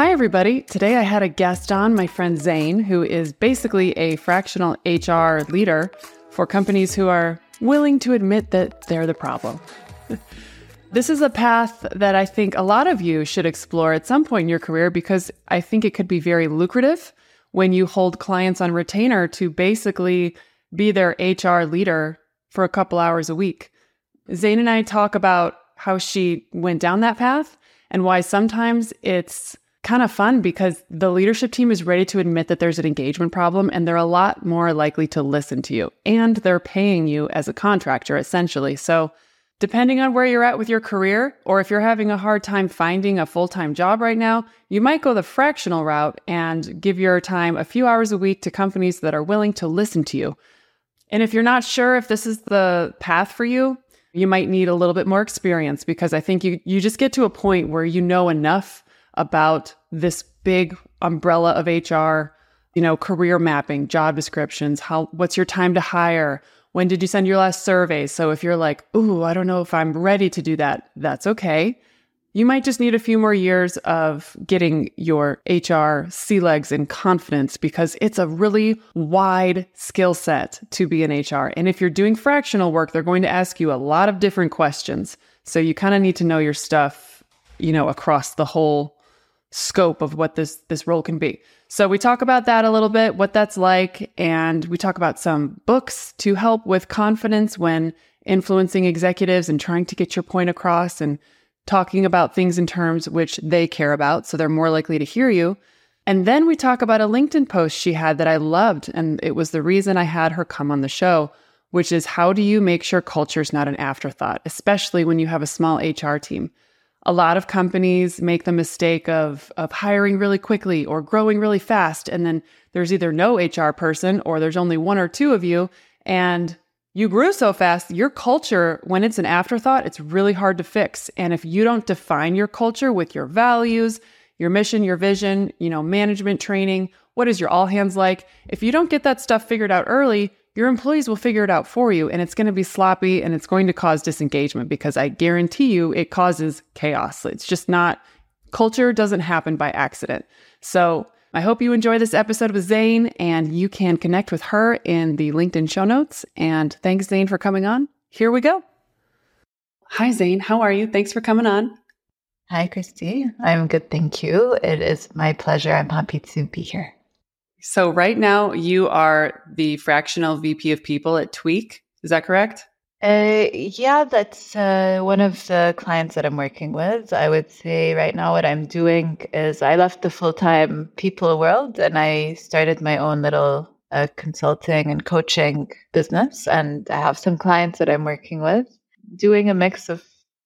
Hi, everybody. Today I had a guest on, my friend Zein, who is basically a fractional HR leader for companies who are willing to admit that they're the problem. this is a path that I think a lot of you should explore at some point in your career because I think it could be very lucrative when you hold clients on retainer to basically be their HR leader for a couple hours a week. Zein and I talk about how she went down that path and why sometimes it's kind of fun because the leadership team is ready to admit that there's an engagement problem and they're a lot more likely to listen to you. And they're paying you as a contractor, essentially. So, depending on where you're at with your career, or if you're having a hard time finding a full time job right now, you might go the fractional route and give your time a few hours a week to companies that are willing to listen to you. And if you're not sure if this is the path for you, you might need a little bit more experience because I think you, you just get to a point where you know enough about this big umbrella of HR, you know, career mapping, job descriptions, how what's your time to hire? When did you send your last survey? So if you're like, "Ooh, I don't know if I'm ready to do that." That's okay. You might just need a few more years of getting your HR sea legs and confidence because it's a really wide skill set to be in HR. And if you're doing fractional work, they're going to ask you a lot of different questions. So you kind of need to know your stuff, you know, across the whole scope of what this this role can be. So we talk about that a little bit, what that's like, and we talk about some books to help with confidence when influencing executives and trying to get your point across and talking about things in terms which they care about so they're more likely to hear you. And then we talk about a LinkedIn post she had that I loved and it was the reason I had her come on the show, which is how do you make sure culture is not an afterthought, especially when you have a small HR team a lot of companies make the mistake of of hiring really quickly or growing really fast and then there's either no HR person or there's only one or two of you and you grew so fast your culture when it's an afterthought it's really hard to fix. And if you don't define your culture with your values your mission your vision you know management training what is your all hands like? If you don't get that stuff figured out early your employees will figure it out for you and it's going to be sloppy and it's going to cause disengagement because I guarantee you it causes chaos. It's just not, culture doesn't happen by accident. So I hope you enjoy this episode with Zein and you can connect with her in the LinkedIn show notes. And thanks, Zein, for coming on. Here we go. Hi, Zein. How are you? Thanks for coming on. Hi, Christie. I'm good. Thank you. It is my pleasure. I'm happy to be here. So right now you are the fractional VP of people at Tweak. Is that correct? Uh, yeah, that's uh, one of the clients that I'm working with. I would say right now what I'm doing is I left the full time people world and I started my own little uh, consulting and coaching business. And I have some clients that I'm working with doing a mix of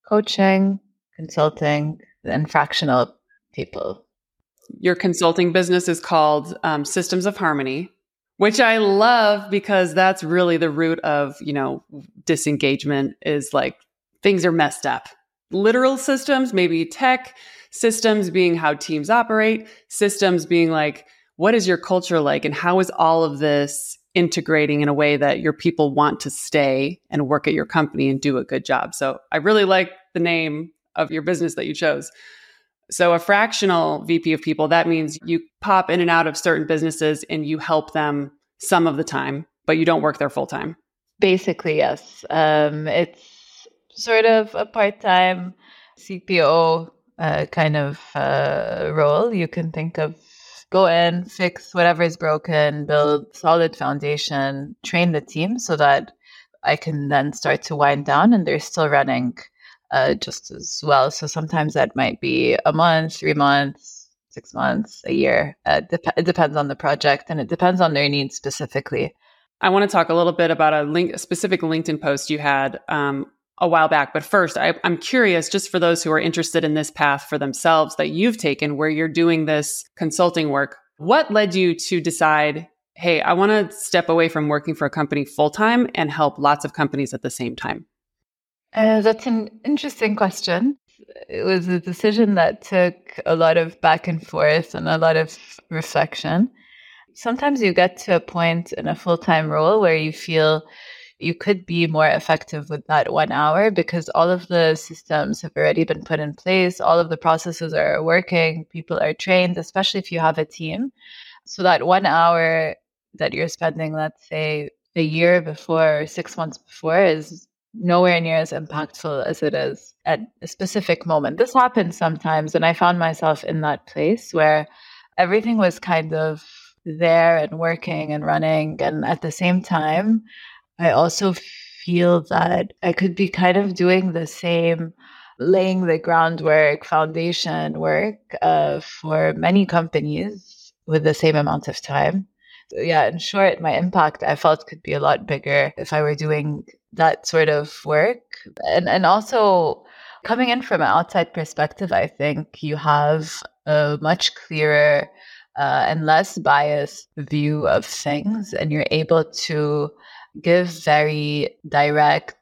coaching, consulting, and fractional people your consulting business is called um, Systems of Harmony, which I love because that's really the root of, you know, disengagement is like things are messed up. Literal systems, maybe tech systems being how teams operate, systems being like, what is your culture like? And how is all of this integrating in a way that your people want to stay and work at your company and do a good job? So I really like the name of your business that you chose. So, a fractional VP of people, that means you pop in and out of certain businesses and you help them some of the time, but you don't work there full time. Basically, yes. Um, it's sort of a part time CPO uh, kind of uh, role. You can think of go in, fix whatever is broken, build solid foundation, train the team so that I can then start to wind down and they're still running uh, just as well. So sometimes that might be a month, three months, six months, a year. Uh, dep- it depends on the project and it depends on their needs specifically. I want to talk a little bit about a link, a specific LinkedIn post you had um, a while back. But first, I, I'm curious, just for those who are interested in this path for themselves that you've taken, where you're doing this consulting work, what led you to decide, hey, I want to step away from working for a company full time and help lots of companies at the same time? Uh, that's an interesting question. It was a decision that took a lot of back and forth and a lot of reflection. Sometimes you get to a point in a full time role where you feel you could be more effective with that one hour because all of the systems have already been put in place, all of the processes are working, people are trained, especially if you have a team. So that one hour that you're spending, let's say a year before or six months before, is nowhere near as impactful as it is at a specific moment. This happens sometimes, and I found myself in that place where everything was kind of there and working and running. And at the same time, I also feel that I could be kind of doing the same, laying the groundwork, foundation work uh, for many companies with the same amount of time. So yeah, in short, my impact I felt could be a lot bigger if I were doing that sort of work. And and also coming in from an outside perspective, I think you have a much clearer uh, and less biased view of things, and you're able to give very direct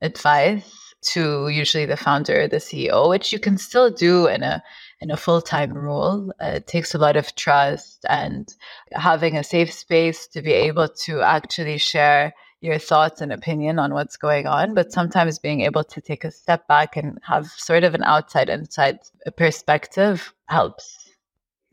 advice to usually the founder or the CEO, which you can still do in a in a full time role. Uh, it takes a lot of trust and having a safe space to be able to actually share your thoughts and opinion on what's going on, but sometimes being able to take a step back and have sort of an outside inside perspective helps.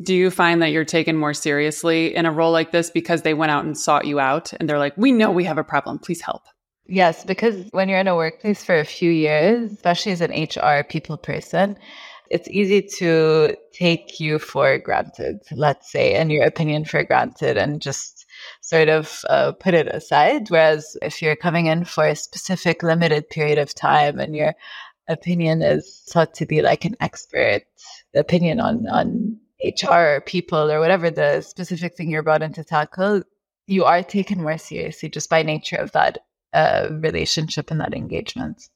Do you find that you're taken more seriously in a role like this because they went out and sought you out and they're like, we know we have a problem, please help? Yes, because when you're in a workplace for a few years, especially as an HR people person, it's easy to take you for granted, let's say, and your opinion for granted and just sort of uh, put it aside. Whereas if you're coming in for a specific limited period of time and your opinion is thought to be like an expert opinion on, on HR or people or whatever the specific thing you're brought in to tackle, you are taken more seriously just by nature of that uh, relationship and that engagement.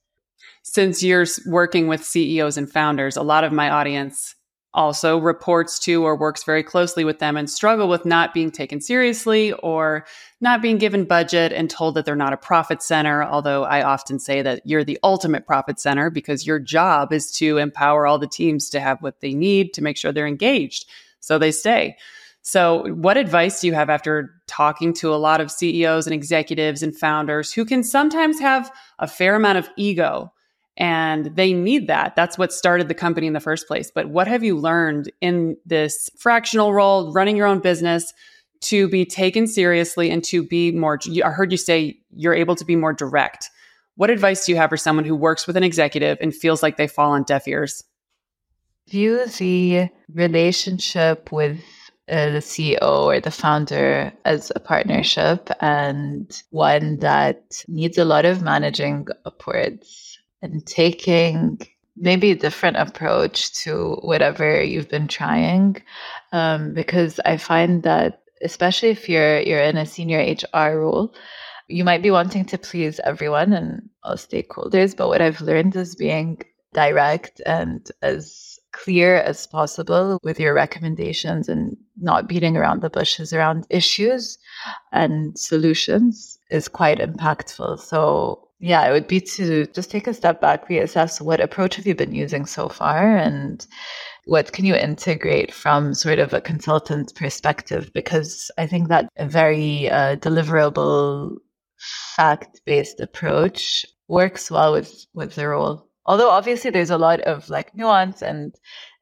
Since you're working with CEOs and founders, a lot of my audience also reports to or works very closely with them and struggle with not being taken seriously or not being given budget and told that they're not a profit center. Although I often say that you're the ultimate profit center because your job is to empower all the teams to have what they need to make sure they're engaged so they stay. So, what advice do you have after talking to a lot of CEOs and executives and founders who can sometimes have a fair amount of ego and they need that. That's what started the company in the first place. But what have you learned in this fractional role, running your own business, to be taken seriously and to be more? I heard you say you're able to be more direct. What advice do you have for someone who works with an executive and feels like they fall on deaf ears? View the relationship with uh, the CEO or the founder as a partnership and one that needs a lot of managing upwards and taking maybe a different approach to whatever you've been trying um, because i find that especially if you're you're in a senior hr role you might be wanting to please everyone and all stakeholders but what i've learned is being direct and as clear as possible with your recommendations and not beating around the bushes around issues and solutions is quite impactful. So yeah, it would be to just take a step back, reassess what approach have you been using so far and what can you integrate from sort of a consultant perspective? Because I think that a very uh, deliverable, fact based approach works well with, with the role. Although obviously there's a lot of like nuance and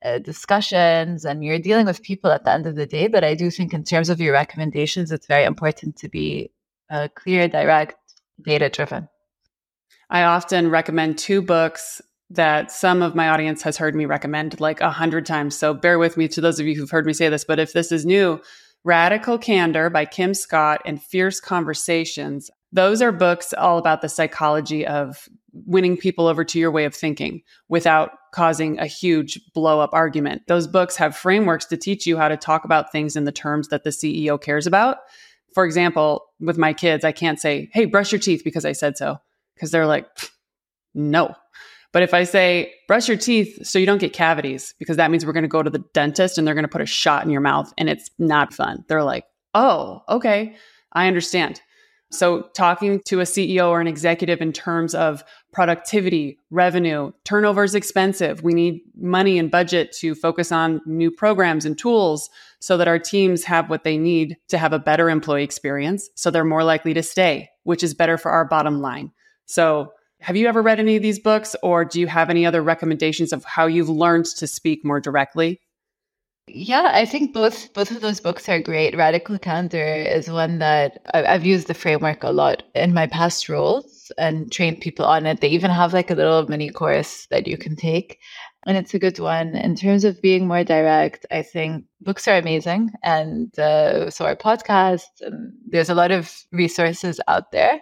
uh, discussions and you're dealing with people at the end of the day. But I do think in terms of your recommendations, it's very important to be uh, clear, direct, data driven. I often recommend two books that some of my audience has heard me recommend like a hundred times. So bear with me to those of you who've heard me say this, but if this is new, Radical Candor by Kim Scott and Fierce Conversations. Those are books all about the psychology of winning people over to your way of thinking without causing a huge blow up argument. Those books have frameworks to teach you how to talk about things in the terms that the CEO cares about. For example, with my kids, I can't say, Hey, brush your teeth because I said so because they're like, no. But if I say, brush your teeth so you don't get cavities, because that means we're going to go to the dentist and they're going to put a shot in your mouth and it's not fun. They're like, oh, okay, I understand. So, talking to a CEO or an executive in terms of productivity, revenue, turnover is expensive. We need money and budget to focus on new programs and tools so that our teams have what they need to have a better employee experience. So they're more likely to stay which is better for our bottom line. So, have you ever read any of these books, or do you have any other recommendations of how you've learned to speak more directly? Yeah, I think both both of those books are great. Radical Candor is one that I've used the framework a lot in my past roles and trained people on it. They even have like a little mini course that you can take, and it's a good one. In terms of being more direct, I think books are amazing, and uh, so are podcasts, and there's a lot of resources out there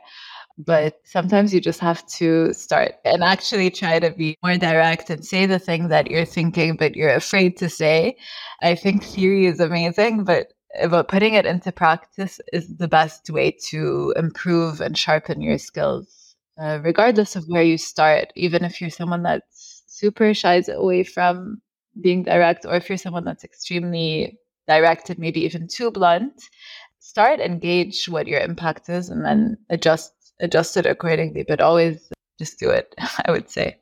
but sometimes you just have to start and actually try to be more direct and say the thing that you're thinking but you're afraid to say. I think theory is amazing but but putting it into practice is the best way to improve and sharpen your skills uh, regardless of where you start. Even if you're someone that's super shies away from being direct or if you're someone that's extremely direct and maybe even too blunt start engage what your impact is and then adjust adjust it accordingly, but always just do it, I would say.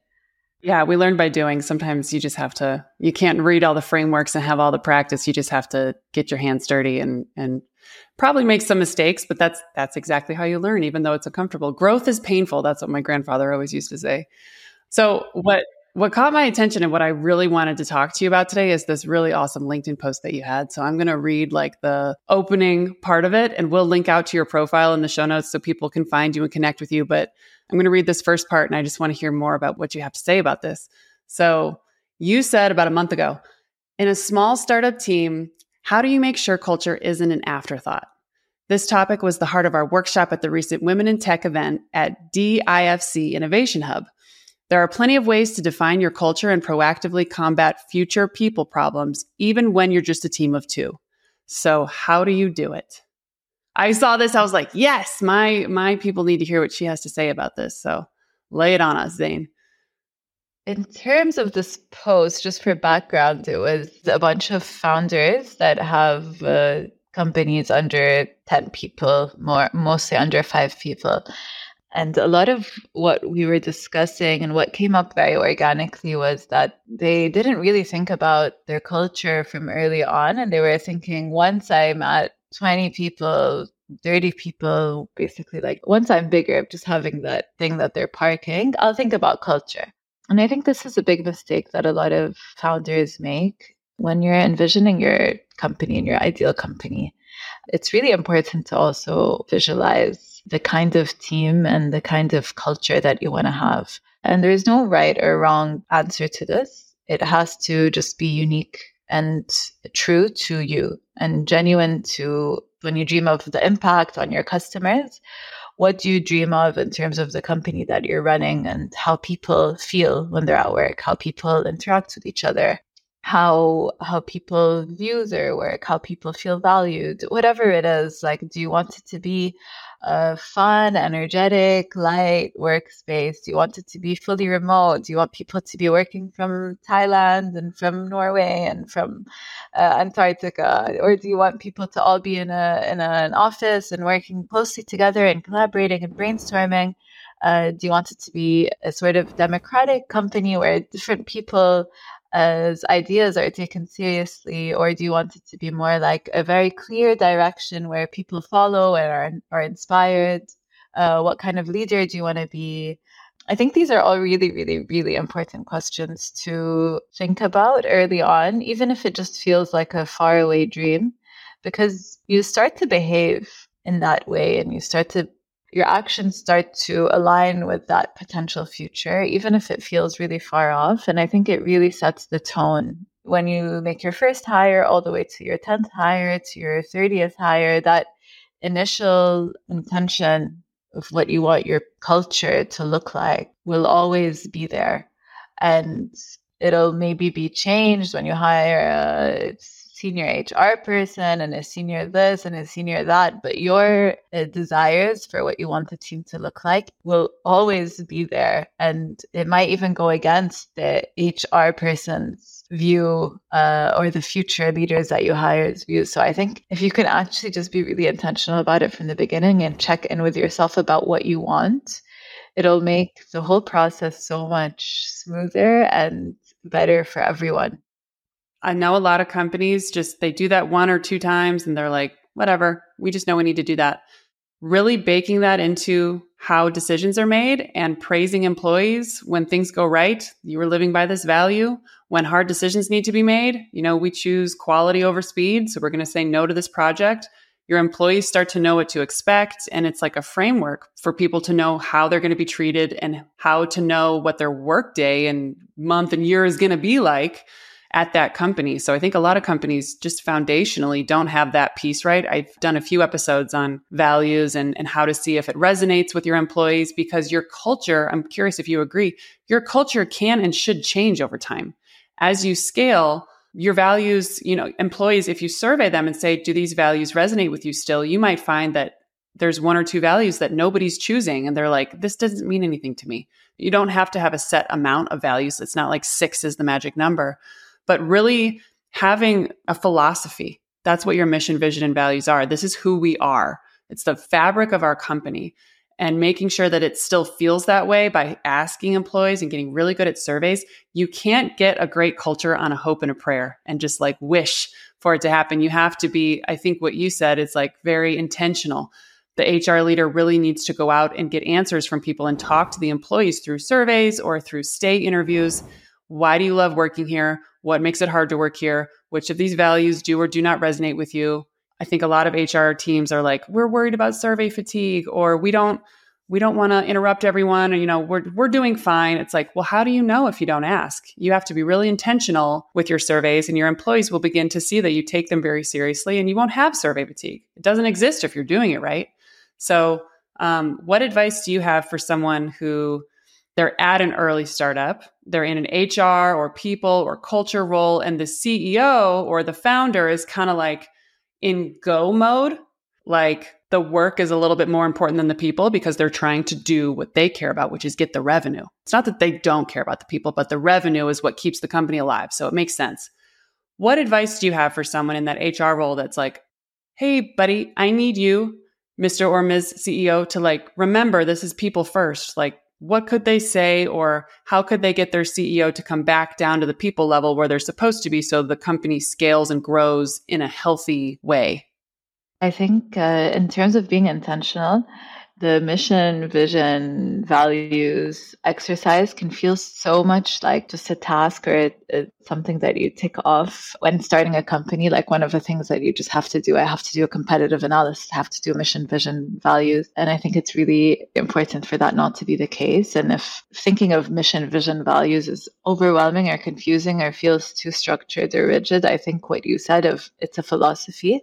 Yeah, we learn by doing. Sometimes you just have to you can't read all the frameworks and have all the practice. You just have to get your hands dirty and and probably make some mistakes, but that's that's exactly how you learn even though it's uncomfortable. Growth is painful. That's what my grandfather always used to say. So, what what caught my attention and what I really wanted to talk to you about today is this really awesome LinkedIn post that you had. So I'm going to read like the opening part of it and we'll link out to your profile in the show notes so people can find you and connect with you. But I'm going to read this first part and I just want to hear more about what you have to say about this. So you said about a month ago, in a small startup team, how do you make sure culture isn't an afterthought? This topic was the heart of our workshop at the recent Women in Tech event at DIFC Innovation Hub. There are plenty of ways to define your culture and proactively combat future people problems, even when you're just a team of two. So, how do you do it? I saw this, I was like, yes, my my people need to hear what she has to say about this. So, lay it on us, Zein. In terms of this post, just for background, it was a bunch of founders that have uh, companies under 10 people, more mostly under 5 people. And a lot of what we were discussing and what came up very organically was that they didn't really think about their culture from early on. And they were thinking, once I'm at 20 people, 30 people, basically, like once I'm bigger, I'm just having that thing that they're parking, I'll think about culture. And I think this is a big mistake that a lot of founders make when you're envisioning your company and your ideal company. It's really important to also visualize the kind of team and the kind of culture that you want to have. And there is no right or wrong answer to this. It has to just be unique and true to you and genuine to when you dream of the impact on your customers. What do you dream of in terms of the company that you're running and how people feel when they're at work, how people interact with each other, how how people view their work, how people feel valued, whatever it is. Like, do you want it to be a fun, energetic, light workspace? Do you want it to be fully remote? Do you want people to be working from Thailand and from Norway and from uh, Antarctica, or do you want people to all be in a in a, an office and working closely together and collaborating and brainstorming? Uh, do you want it to be a sort of democratic company where different people as ideas are taken seriously, or do you want it to be more like a very clear direction where people follow and are, are inspired? Uh, what kind of leader do you want to be? I think these are all really, really, really important questions to think about early on, even if it just feels like a faraway dream, because you start to behave in that way and you start to your actions start to align with that potential future, even if it feels really far off. And I think it really sets the tone when you make your first hire all the way to your 10th hire, to your 30th hire, that initial intention of what you want your culture to look like will always be there. And it'll maybe be changed when you hire a senior HR person and a senior this and a senior that, but your uh, desires for what you want the team to look like will always be there. And it might even go against the HR person's view uh, or the future leaders that you hire's view. So I think if you can actually just be really intentional about it from the beginning and check in with yourself about what you want, it'll make the whole process so much smoother and better for everyone. I know a lot of companies just they do that one or two times and they're like, whatever, we just know we need to do that. really baking that into how decisions are made and praising employees when things go right. You were living by this value. When hard decisions need to be made, you know, we choose quality over speed. So we're going to say no to this project. Your employees start to know what to expect. And it's like a framework for people to know how they're going to be treated and how to know what their workday and month and year is going to be like at that company. So I think a lot of companies just foundationally don't have that piece right. I've done a few episodes on values and, and how to see if it resonates with your employees because your culture, I'm curious if you agree, your culture can and should change over time. As you scale, your values, you know, employees, if you survey them and say, do these values resonate with you still? You might find that there's one or two values that nobody's choosing and they're like, this doesn't mean anything to me. You don't have to have a set amount of values. It's not like six is the magic number but really having a philosophy. That's what your mission, vision, and values are. This is who we are. It's the fabric of our company. And making sure that it still feels that way by asking employees and getting really good at surveys. You can't get a great culture on a hope and a prayer and just like wish for it to happen. You have to be, I think what you said is like very intentional. The HR leader really needs to go out and get answers from people and talk to the employees through surveys or through stay interviews. Why do you love working here? what makes it hard to work here, which of these values do or do not resonate with you. I think a lot of HR teams are like, we're worried about survey fatigue, or we don't we don't want to interrupt everyone, or you know, we're we're doing fine. It's like, well, how do you know if you don't ask? You have to be really intentional with your surveys, and your employees will begin to see that you take them very seriously, and you won't have survey fatigue. It doesn't exist if you're doing it right. So, um, what advice do you have for someone who they're at an early startup, they're in an HR or people or culture role, and the CEO or the founder is kind of like in go mode. Like the work is a little bit more important than the people because they're trying to do what they care about, which is get the revenue. It's not that they don't care about the people, but the revenue is what keeps the company alive. So it makes sense. What advice do you have for someone in that HR role that's like, hey, buddy, I need you, Mr. or Ms. CEO, to like remember this is people first. Like, what could they say or how could they get their CEO to come back down to the people level where they're supposed to be so the company scales and grows in a healthy way? I think, uh, in terms of being intentional, the mission, vision, values exercise can feel so much like just a task or a, something that you tick off when starting a company. Like one of the things that you just have to do. I have to do a competitive analysis, I have to do mission, vision, values. And I think it's really important for that not to be the case. And if thinking of mission, vision, values is overwhelming or confusing or feels too structured or rigid, I think what you said of it's a philosophy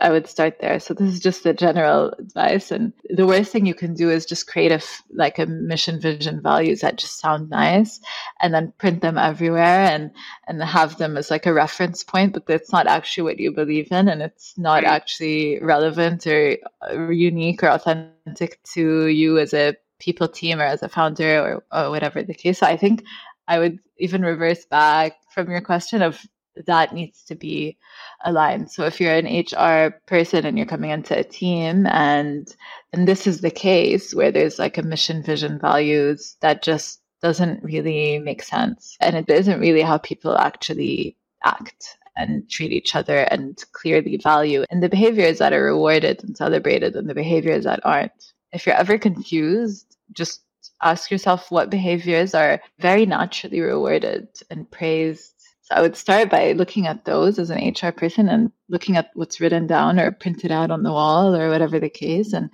I would start there. So this is just the general advice. And the worst thing you can do is just create a f- like a mission, vision, values that just sound nice, and then print them everywhere and and have them as like a reference point. But that's not actually what you believe in, and it's not actually relevant or, or unique or authentic to you as a people team or as a founder or, or whatever the case. So I think I would even reverse back from your question of that needs to be aligned. So if you're an HR person and you're coming into a team and and this is the case where there's like a mission, vision, values that just doesn't really make sense. And it isn't really how people actually act and treat each other and clearly value and the behaviors that are rewarded and celebrated and the behaviors that aren't. If you're ever confused, just ask yourself what behaviors are very naturally rewarded and praised so I would start by looking at those as an HR person and looking at what's written down or printed out on the wall or whatever the case and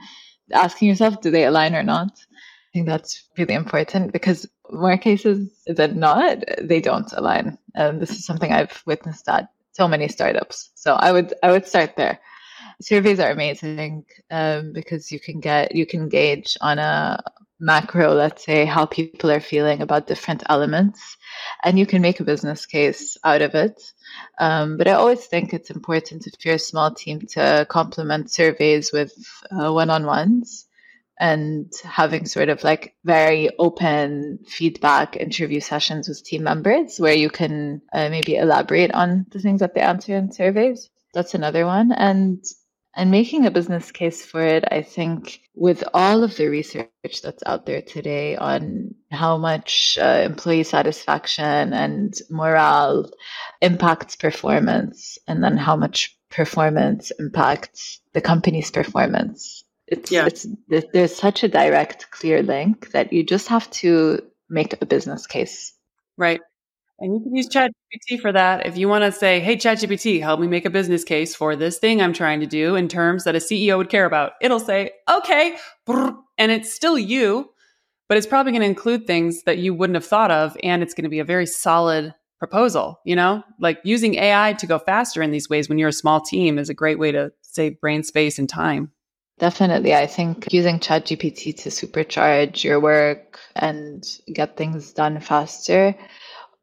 asking yourself, do they align or not? I think that's really important because more cases than not, they don't align. And this is something I've witnessed at so many startups. So I would I would start there. Surveys are amazing um, because you can get you can gauge on a macro, let's say, how people are feeling about different elements and you can make a business case out of it. Um, but I always think it's important if you're a small team to complement surveys with one on ones and having sort of like very open feedback interview sessions with team members where you can uh, maybe elaborate on the things that they answer in surveys. That's another one. And and making a business case for it, I think, with all of the research that's out there today on how much uh, employee satisfaction and morale impacts performance, and then how much performance impacts the company's performance. It's, yeah. it's there's such a direct, clear link that you just have to make a business case. Right. And you can use ChatGPT for that. If you want to say, hey, ChatGPT, help me make a business case for this thing I'm trying to do in terms that a CEO would care about, it'll say, okay. And it's still you, but it's probably going to include things that you wouldn't have thought of. And it's going to be a very solid proposal, you know, like using AI to go faster in these ways when you're a small team is a great way to save brain space and time. Definitely. I think using ChatGPT to supercharge your work and get things done faster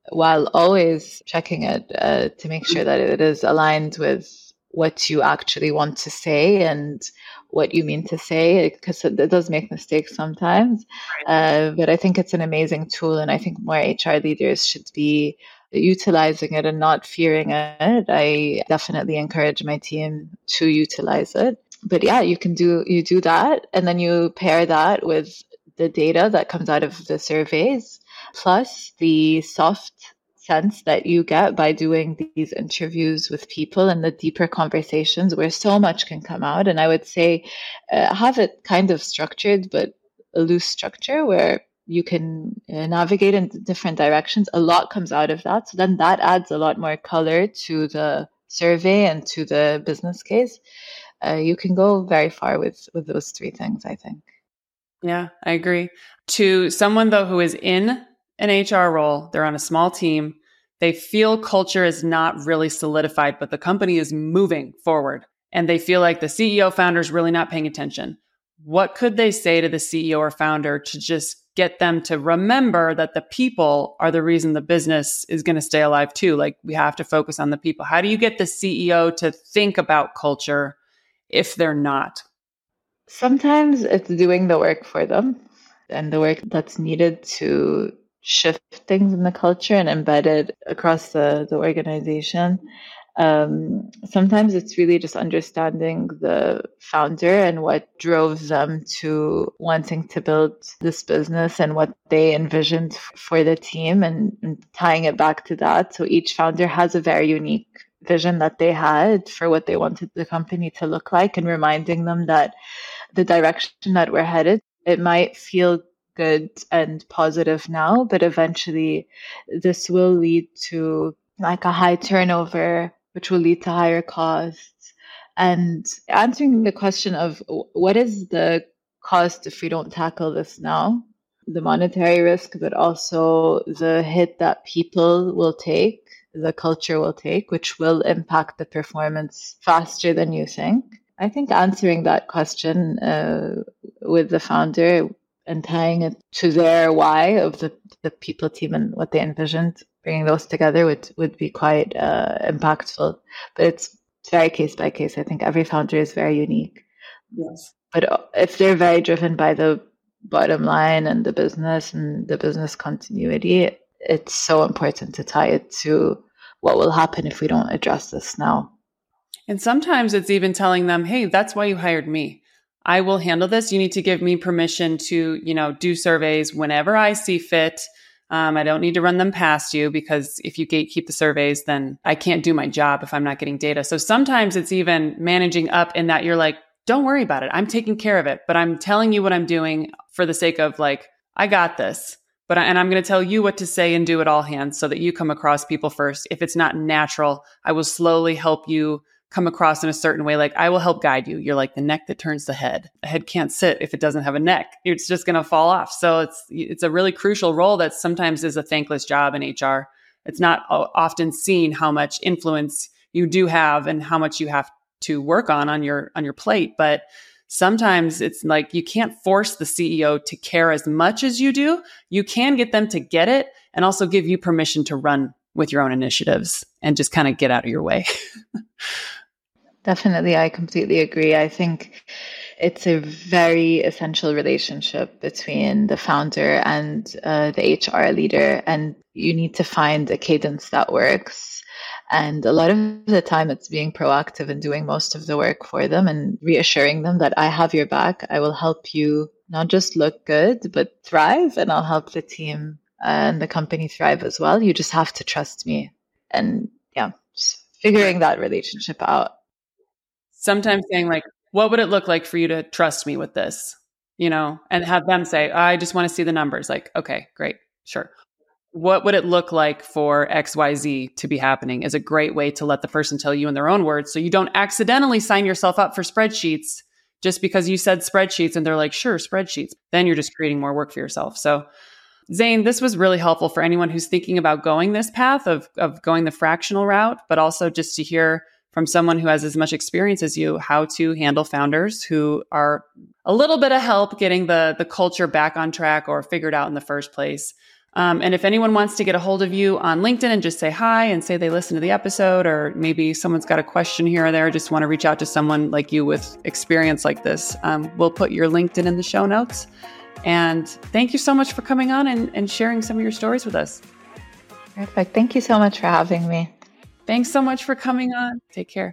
while always checking it uh, to make sure that it is aligned with what you actually want to say and what you mean to say because it, it, does make mistakes sometimes. Uh, but i think it's an amazing tool and i think more hr leaders should be utilizing it and not fearing it. I definitely encourage my team to utilize it. But yeah you can do you do that and then you pair that with the data that comes out of the surveys plus the soft sense that you get by doing these interviews with people and the deeper conversations where so much can come out. And I would say uh, have it kind of structured, but a loose structure where you can uh, navigate in different directions. A lot comes out of that. So then that adds a lot more color to the survey and to the business case. Uh, you can go very far with with those three things, I think. Yeah, I agree. To someone though who is in an HR role, they're on a small team, they feel culture is not really solidified, but the company is moving forward and they feel like the CEO founder is really not paying attention. What could they say to the CEO or founder to just get them to remember that the people are the reason the business is going to stay alive too? Like we have to focus on the people. How do you get the CEO to think about culture if they're not? Sometimes it's doing the work for them and the work that's needed to shift things in the culture and embed it across the, the organization. Um, sometimes it's really just understanding the founder and what drove them to wanting to build this business and what they envisioned for the team and, and tying it back to that. So each founder has a very unique vision that they had for what they wanted the company to look like and reminding them that the direction that we're headed, it might feel good and positive now, but eventually this will lead to like a high turnover, which will lead to higher costs. And answering the question of what is the cost if we don't tackle this now? The monetary risk, but also the hit that people will take, the culture will take, which will impact the performance faster than you think. I think answering that question uh, with the founder and tying it to their why of the, the people team and what they envisioned, bringing those together would, would be quite uh, impactful. But it's, very case by case. I think every founder is very unique. Yes. But uh, if they're very driven by the bottom line and the business and the business continuity, it's so important to tie it to what will happen if we don't address this now. And sometimes it's even telling them, hey, that's why you hired me. I will handle this. You need to give me permission to, you know, do surveys whenever I see fit. Um, I don't need to run them past you because if you gatekeep the surveys, then I can't do my job if I'm not getting data. So sometimes it's even managing up in that you're like, don't worry about it. I'm taking care of it, but I'm telling you what I'm doing for the sake of like, I got this. But I, and I'm going to tell you what to say and do it all hands so that you come across people first. If it's not natural, I will slowly help you come across in a certain way. Like I will help guide you. You're like the neck that turns the head. The head can't sit if it doesn't have a neck. It's just going to fall off. So it's it's a really crucial role that sometimes is a thankless job in HR. It's not often seen how much influence you do have and how much you have to work on on your on your plate, but sometimes it's like you can't force the CEO to care as much as you do. You can get them to get it and also give you permission to run with your own initiatives and just kind of get out of your way. Definitely, I completely agree. I think it's a very essential relationship between the founder and uh, the HR leader, and you need to find a cadence that works. And a lot of the time, it's being proactive and doing most of the work for them and reassuring them that I have your back. I will help you not just look good, but thrive, and I'll help the team and the company thrive as well. You just have to trust me. And yeah, just figuring that relationship out sometimes saying like what would it look like for you to trust me with this? You know, and have them say, I just want to see the numbers. Like, okay, great, sure. What would it look like for XYZ to be happening is a great way to let the person tell you in their own words so you don't accidentally sign yourself up for spreadsheets just because you said spreadsheets and they're like, sure, spreadsheets. Then you're just creating more work for yourself. So, Zein, this was really helpful for anyone who's thinking about going this path of, of going the fractional route, but also just to hear from someone who has as much experience as you how to handle founders who are a little bit of help getting the the culture back on track or figured out in the first place. Um, and if anyone wants to get a hold of you on LinkedIn and just say hi and say they listen to the episode, or maybe someone's got a question here or there, just want to reach out to someone like you with experience like this, um, we'll put your LinkedIn in the show notes. And thank you so much for coming on and, and sharing some of your stories with us. Perfect. Thank you so much for having me. Thanks so much for coming on. Take care.